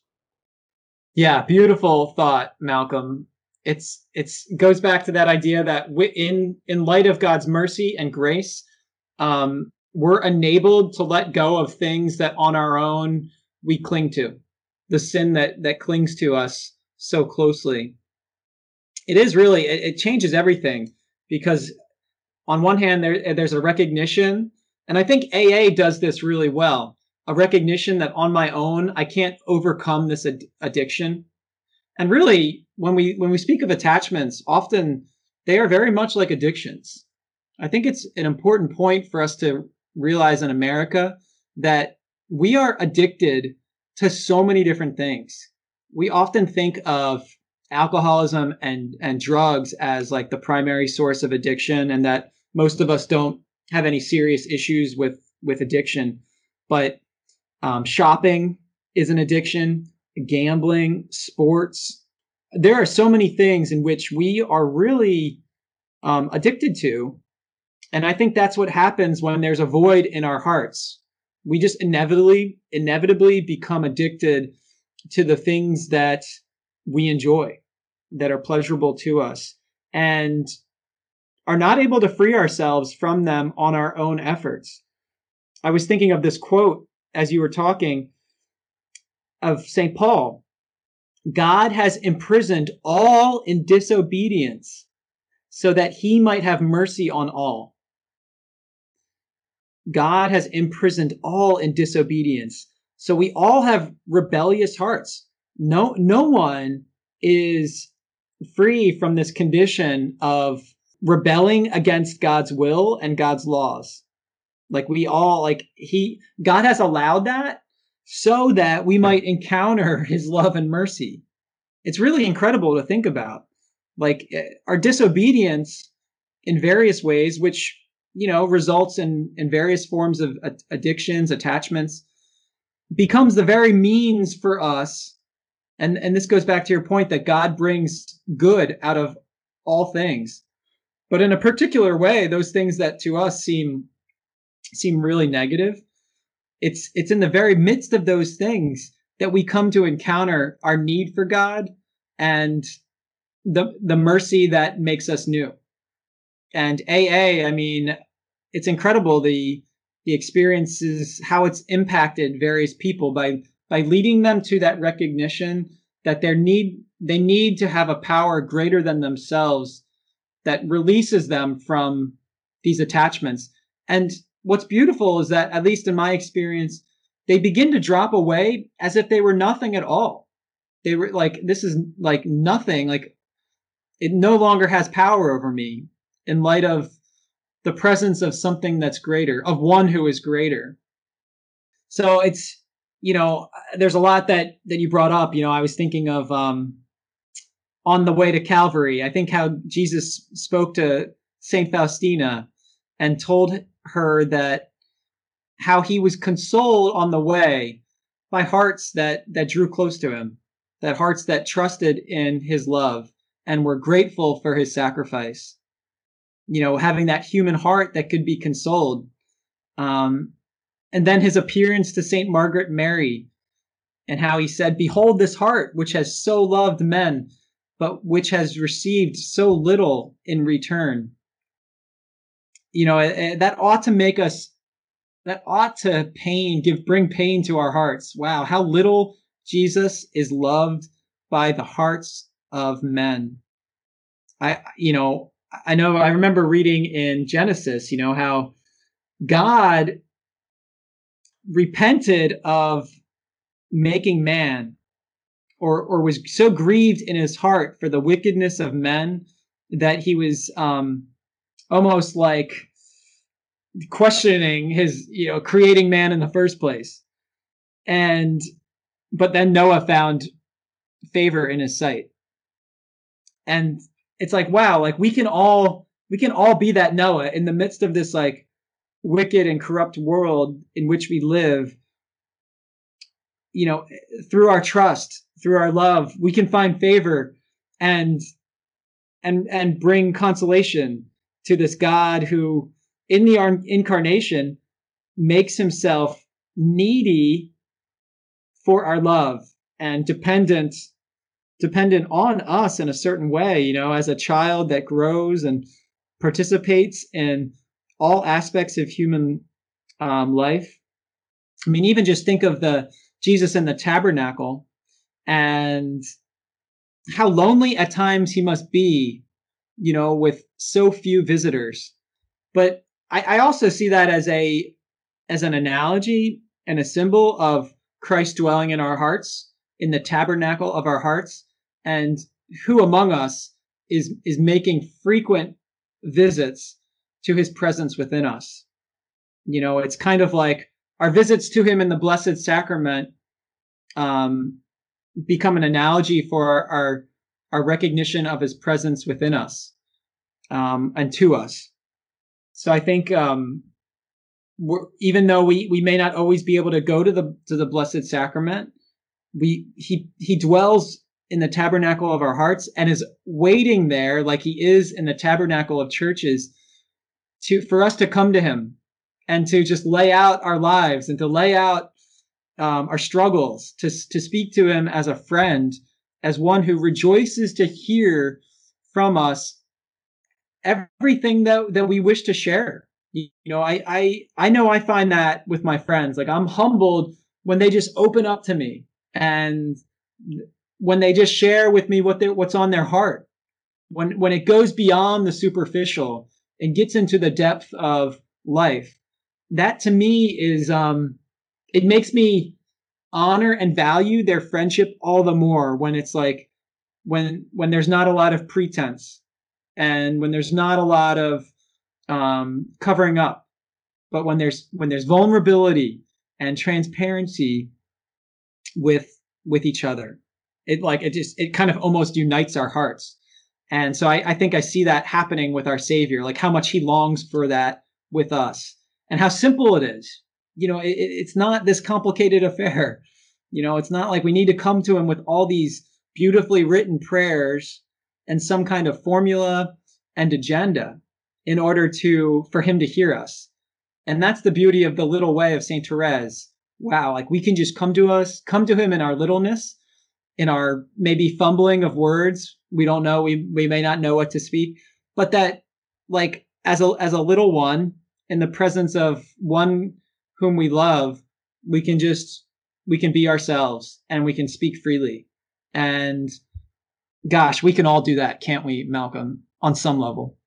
Yeah, beautiful thought, Malcolm. It's it's goes back to that idea that in in light of God's mercy and grace, um, we're enabled to let go of things that on our own we cling to, the sin that that clings to us so closely. It is really it, it changes everything because on one hand there there's a recognition, and I think AA does this really well a recognition that on my own I can't overcome this ad- addiction. And really, when we when we speak of attachments, often they are very much like addictions. I think it's an important point for us to realize in America that we are addicted to so many different things. We often think of alcoholism and and drugs as like the primary source of addiction and that most of us don't have any serious issues with with addiction but um, shopping is an addiction, gambling, sports. There are so many things in which we are really um, addicted to. And I think that's what happens when there's a void in our hearts. We just inevitably, inevitably become addicted to the things that we enjoy, that are pleasurable to us, and are not able to free ourselves from them on our own efforts. I was thinking of this quote as you were talking of St. Paul, God has imprisoned all in disobedience so that he might have mercy on all. God has imprisoned all in disobedience. So we all have rebellious hearts. No, no one is free from this condition of rebelling against God's will and God's laws. Like we all like he God has allowed that so that we might encounter his love and mercy. It's really incredible to think about. Like eh, our disobedience in various ways which you know results in in various forms of addictions, attachments becomes the very means for us and and this goes back to your point that God brings good out of all things. But in a particular way, those things that to us seem seem really negative, it's it's in the very midst of those things that we come to encounter our need for God and the the mercy that makes us new. And AA, I mean, it's incredible the the experiences how it's impacted various people by by leading them to that recognition that their need they need to have a power greater than themselves that releases them from these attachments and what's beautiful is that, at least in my experience, they begin to drop away as if they were nothing at all. They were like, this is like nothing. Like it no longer has power over me in light of the presence of something that's greater, of one who is greater. So it's, you know, there's a lot that, that you brought up. You know, I was thinking of, um, on the way to Calvary. I think how Jesus spoke to Saint Faustina and told her that how he was consoled on the way by hearts that that drew close to him, that hearts that trusted in his love and were grateful for his sacrifice. You know, having that human heart that could be consoled. Um, and then his appearance to Saint Margaret Mary, and how he said, "Behold this heart, which has so loved men, but which has received so little in return." You know, that ought to make us, that ought to pain, give, bring pain to our hearts. Wow, how little Jesus is loved by the hearts of men. I, you know, I know, I remember reading in Genesis, you know, how God repented of making man or, or was so grieved in his heart for the wickedness of men that he was, um, almost like questioning his, you know, creating man in the first place. And, but then Noah found favor in his sight. And it's like, wow, like we can all, we can all be that Noah in the midst of this like wicked and corrupt world in which we live. You know, through our trust, through our love, we can find favor and, and, and bring consolation to this God who, in the incarnation, makes himself needy for our love and dependent dependent on us in a certain way, you know, as a child that grows and participates in all aspects of human um, life. I mean, even just think of the Jesus in the tabernacle and how lonely at times he must be, you know, with so few visitors. But I, I also see that as a as an analogy and a symbol of Christ dwelling in our hearts, in the tabernacle of our hearts, and who among us is is making frequent visits to his presence within us. You know, it's kind of like our visits to him in the Blessed Sacrament um, become an analogy for our, our, our recognition of his presence within us um, and to us. So I think um, even though we, we may not always be able to go to the to the Blessed Sacrament, we he he dwells in the tabernacle of our hearts and is waiting there like he is in the tabernacle of churches to for us to come to him and to just lay out our lives and to lay out um, our struggles to to speak to him as a friend as one who rejoices to hear from us everything that that we wish to share. You know i i i know i find that with my friends. Like i'm humbled when they just open up to me and when they just share with me what they what's on their heart. When when it goes beyond the superficial and gets into the depth of life that to me is um it makes me honor and value their friendship all the more when it's like when when there's not a lot of pretense and when there's not a lot of um covering up but when there's when there's vulnerability and transparency with with each other it like it just it kind of almost unites our hearts. And so I, I think i see that happening with our savior like how much he longs for that with us and how simple it is. You know it, it's not this complicated affair. You know it's not like we need to come to him with all these beautifully written prayers and some kind of formula and agenda in order to for him to hear us. And that's the beauty of the little way of saint therese. Wow like we can just come to us come to him in our littleness in our maybe fumbling of words. We don't know. We we may not know what to speak. But that like as a as a little one in the presence of one whom we love we can just we can be ourselves and we can speak freely. And gosh we can all do that can't we malcolm on some level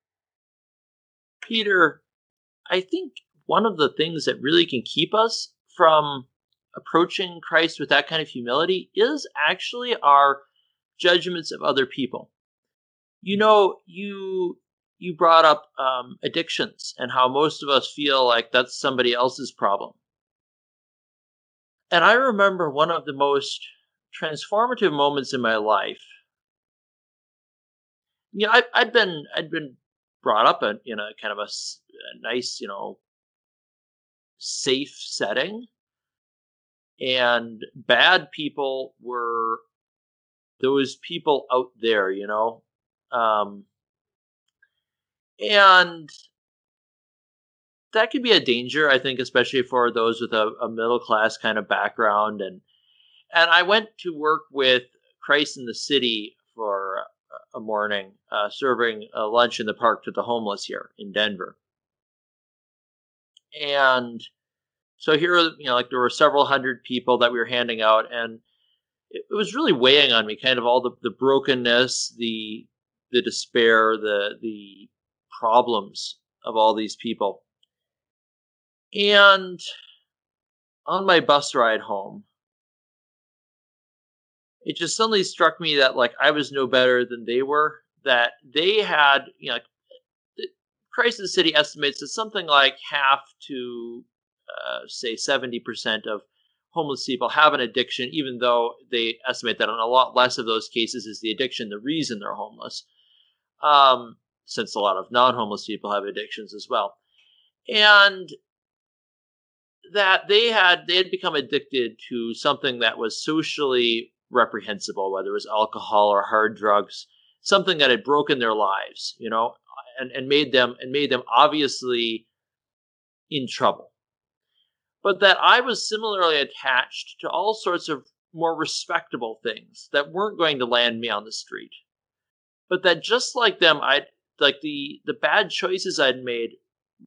peter i think one of the things that really can keep us from approaching Christ with that kind of humility is actually our judgments of other people. You know, you you brought up um, addictions and how most of us feel like that's somebody else's problem. And I remember one of the most transformative moments in my life. You know, I, I'd been I'd been brought up in, in a kind of a, a nice, you know, safe setting and bad people were those people out there, you know. Um, and that could be a danger, I think, especially for those with a, a middle class kind of background. And and I went to work with Christ in the City for a morning, uh, serving a lunch in the park to the homeless here in Denver. And so here, you know, like there were several hundred people that we were handing out, and it, it was really weighing on me, kind of all the, the brokenness, the the despair, the the problems of all these people. And on my bus ride home, it just suddenly struck me that like I was no better than they were. That they had, you know, the City estimates that something like half to uh, say 70% of homeless people have an addiction, even though they estimate that in a lot less of those cases is the addiction the reason they're homeless, um, since a lot of non homeless people have addictions as well. And that they had they had become addicted to something that was socially reprehensible, whether it was alcohol or hard drugs, something that had broken their lives, you know, and, and made them and made them obviously in trouble but that I was similarly attached to all sorts of more respectable things that weren't going to land me on the street. But that just like them, I like the the bad choices I'd made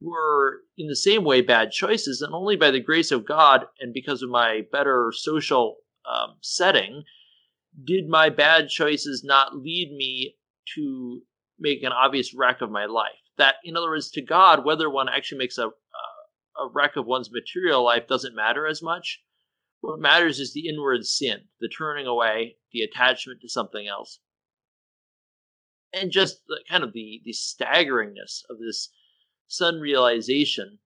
were in the same way bad choices, and only by the grace of God and because of my better social um, setting did my bad choices not lead me to make an obvious wreck of my life. That, in other words, to God, whether one actually makes a, a, a wreck of one's material life doesn't matter as much. What matters is the inward sin, the turning away, the attachment to something else. And just the, kind of the, the staggeringness of this sun realization.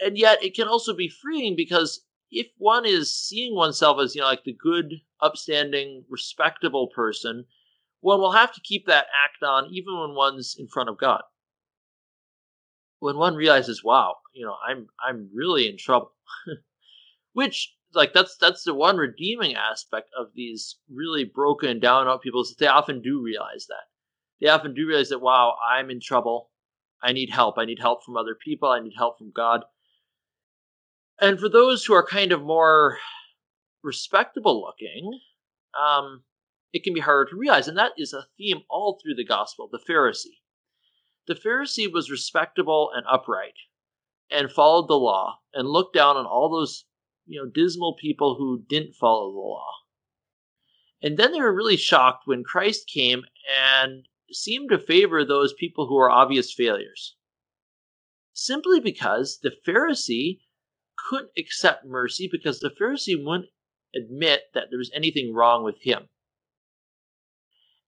And yet it can also be freeing because if one is seeing oneself as, you know, like the good, upstanding, respectable person, one will have to keep that act on even when one's in front of God. When one realizes, wow, you know, I'm I'm really in trouble. Which like that's that's the one redeeming aspect of these really broken down out people is that they often do realize that. They often do realize that wow, I'm in trouble. I need help. I need help from other people. I need help from God. And for those who are kind of more respectable looking, um, it can be harder to realize. And that is a theme all through the gospel the Pharisee. The Pharisee was respectable and upright and followed the law and looked down on all those you know dismal people who didn't follow the law. And then they were really shocked when Christ came and seemed to favor those people who are obvious failures. Simply because the Pharisee couldn't accept mercy because the Pharisee wouldn't admit that there was anything wrong with him.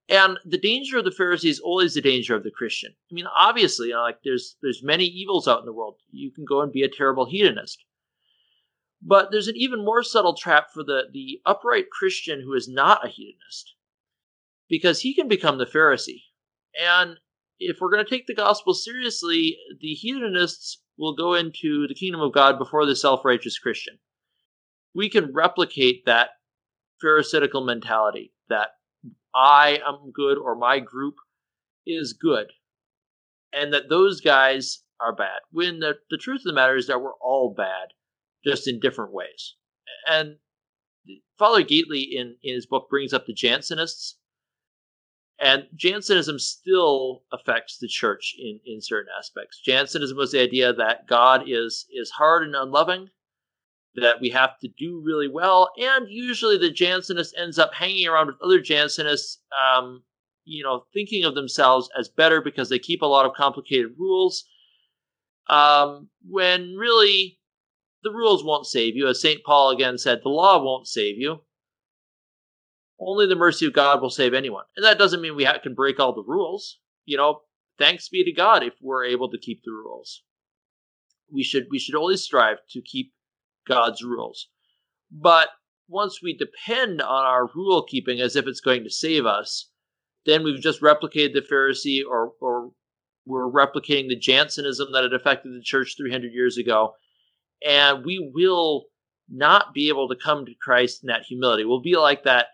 And the danger of the Pharisee is always the danger of the Christian. I mean, obviously, you know, like there's there's many evils out in the world. You can go and be a terrible hedonist. But there's an even more subtle trap for the, the upright Christian who is not a hedonist, because he can become the Pharisee. And if we're going to take the gospel seriously, the hedonists will go into the kingdom of God before the self righteous Christian. We can replicate that Pharisaical mentality that I am good or my group is good, and that those guys are bad. When the, the truth of the matter is that we're all bad, just in different ways. And Father Gaitley in, in his book brings up the Jansenists and Jansenism still affects the church in, in certain aspects. Jansenism was the idea that God is is hard and unloving, that we have to do really well, and usually the Jansenist ends up hanging around with other Jansenists, um, you know, thinking of themselves as better because they keep a lot of complicated rules. Um, when really the rules won't save you, as Saint Paul again said, the law won't save you only the mercy of God will save anyone. And that doesn't mean we can break all the rules. You know, thanks be to God if we're able to keep the rules. We should we should always strive to keep God's rules. But once we depend on our rule keeping as if it's going to save us, then we've just replicated the Pharisee or or we're replicating the Jansenism that had affected the church 300 years ago. And we will not be able to come to Christ in that humility. We'll be like that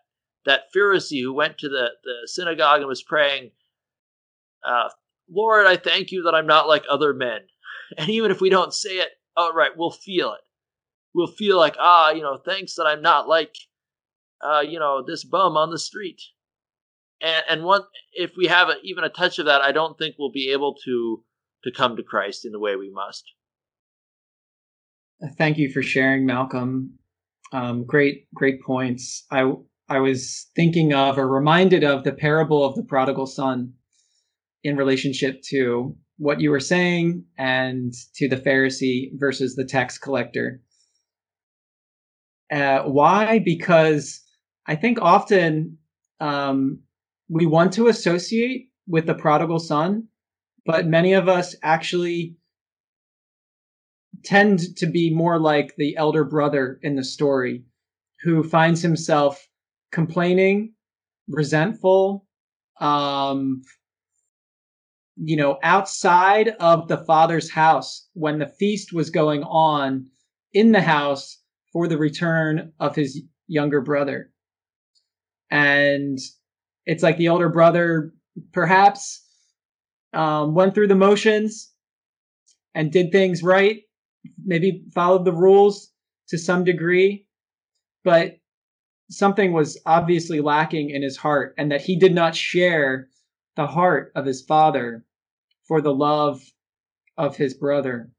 that Pharisee who went to the, the synagogue and was praying, uh, Lord, I thank you that I'm not like other men. And even if we don't say it outright, we'll feel it. We'll feel like, ah, you know, thanks that I'm not like, uh, you know, this bum on the street. And, and one, if we have a, even a touch of that, I don't think we'll be able to to come to Christ in the way we must. Thank you for sharing, Malcolm. Um, great, great points. I I was thinking of or reminded of the parable of the prodigal son in relationship to what you were saying and to the Pharisee versus the tax collector. Uh, why? Because I think often um, we want to associate with the prodigal son, but many of us actually tend to be more like the elder brother in the story who finds himself complaining, resentful, um, you know, outside of the father's house when the feast was going on in the house for the return of his younger brother. And it's like the older brother perhaps um, went through the motions and did things right, maybe followed the rules to some degree, but something was obviously lacking in his heart and that he did not share the heart of his father for the love of his brother.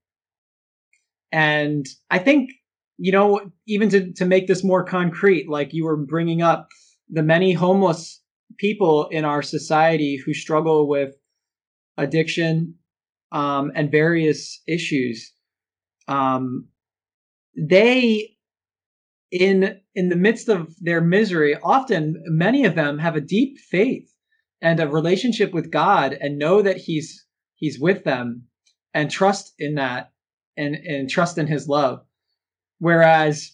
And I think, you know, even to, to make this more concrete, like you were bringing up the many homeless people in our society who struggle with addiction um, and various issues. Um, they in in the midst of their misery often many of them have a deep faith and a relationship with god and know that he's he's with them and trust in that and and trust in his love. Whereas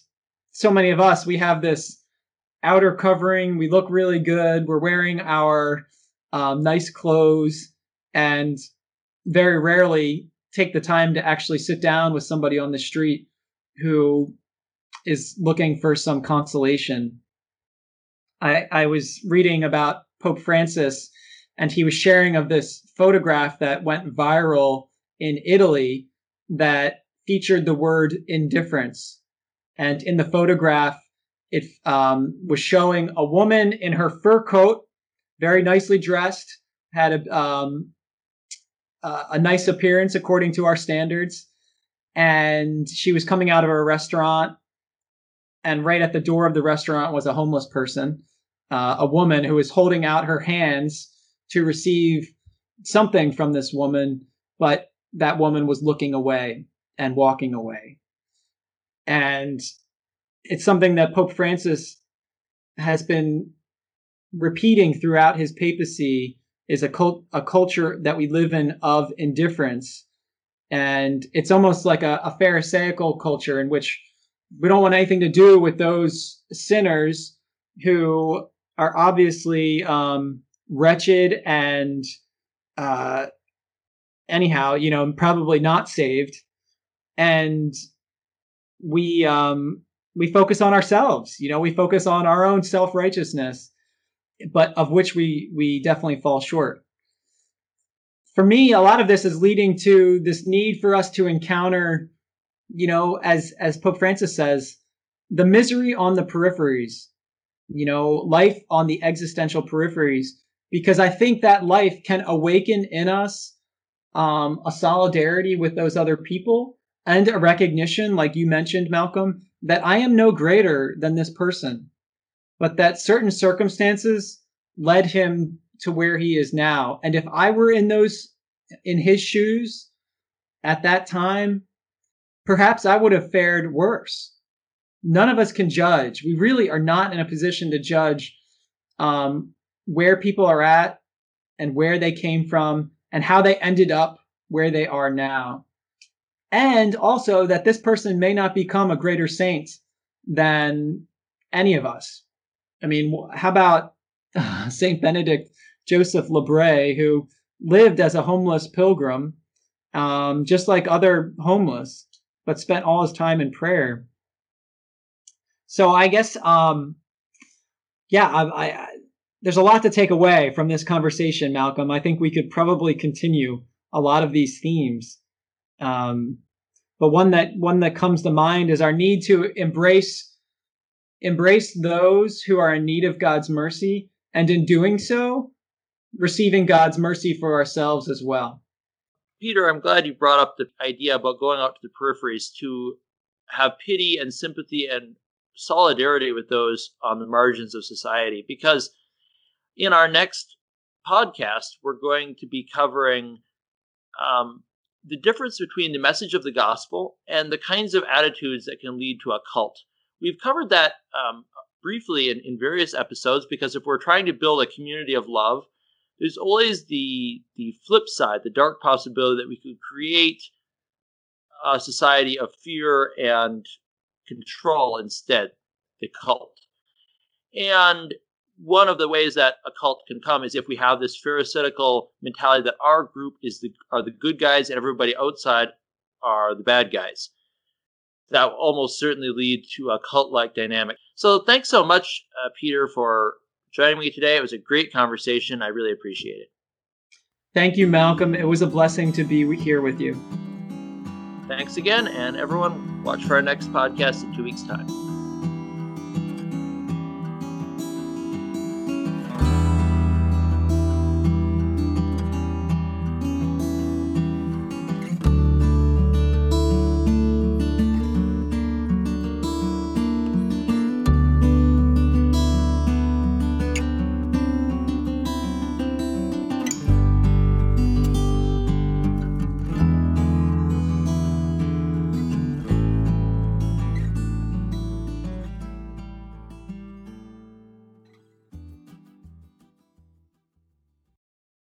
so many of us we have this outer covering. We look really good. We're wearing our um, nice clothes and very rarely take the time to actually sit down with somebody on the street who is looking for some consolation. I, I was reading about Pope Francis, and he was sharing of this photograph that went viral in Italy that featured the word indifference. And in the photograph, it um, was showing a woman in her fur coat, very nicely dressed, had a, um, a nice appearance according to our standards. And she was coming out of a restaurant and right at the door of the restaurant was a homeless person, uh, a woman who was holding out her hands to receive something from this woman, but that woman was looking away and walking away. And it's something that Pope Francis has been repeating throughout his papacy is a cult, a culture that we live in of indifference. And it's almost like a, a Pharisaical culture in which we don't want anything to do with those sinners who are obviously um, wretched and uh, anyhow, you know, probably not saved. And we um, we focus on ourselves. You know, we focus on our own self righteousness, but of which we we definitely fall short. For me, a lot of this is leading to this need for us to encounter you know, as as Pope Francis says, the misery on the peripheries, you know, life on the existential peripheries, because I think that life can awaken in us um, a solidarity with those other people and a recognition, like you mentioned, Malcolm, that I am no greater than this person, but that certain circumstances led him to where he is now. And if I were in those, in his shoes at that time, perhaps I would have fared worse. None of us can judge. We really are not in a position to judge um, where people are at and where they came from and how they ended up where they are now. And also that this person may not become a greater saint than any of us. I mean, how about Saint Benedict Joseph Labre, who lived as a homeless pilgrim, um, just like other homeless, but spent all his time in prayer. So I guess, um, yeah, I, I, there's a lot to take away from this conversation, Malcolm. I think we could probably continue a lot of these themes. Um, but one that one that comes to mind is our need to embrace embrace those who are in need of God's mercy, and in doing so, receiving God's mercy for ourselves as well. Peter, I'm glad you brought up the idea about going out to the peripheries to have pity and sympathy and solidarity with those on the margins of society. Because in our next podcast, we're going to be covering um, the difference between the message of the gospel and the kinds of attitudes that can lead to a cult. We've covered that um, briefly in, in various episodes because if we're trying to build a community of love, there's always the the flip side, the dark possibility that we could create a society of fear and control instead, the cult. And one of the ways that a cult can come is if we have this pharisaical mentality that our group is the are the good guys and everybody outside are the bad guys. That will almost certainly lead to a cult-like dynamic. So thanks so much, uh, Peter, for joining me today. It was a great conversation. I really appreciate it. Thank you, Malcolm. It was a blessing to be here with you. Thanks again, and everyone, watch for our next podcast in two weeks' time.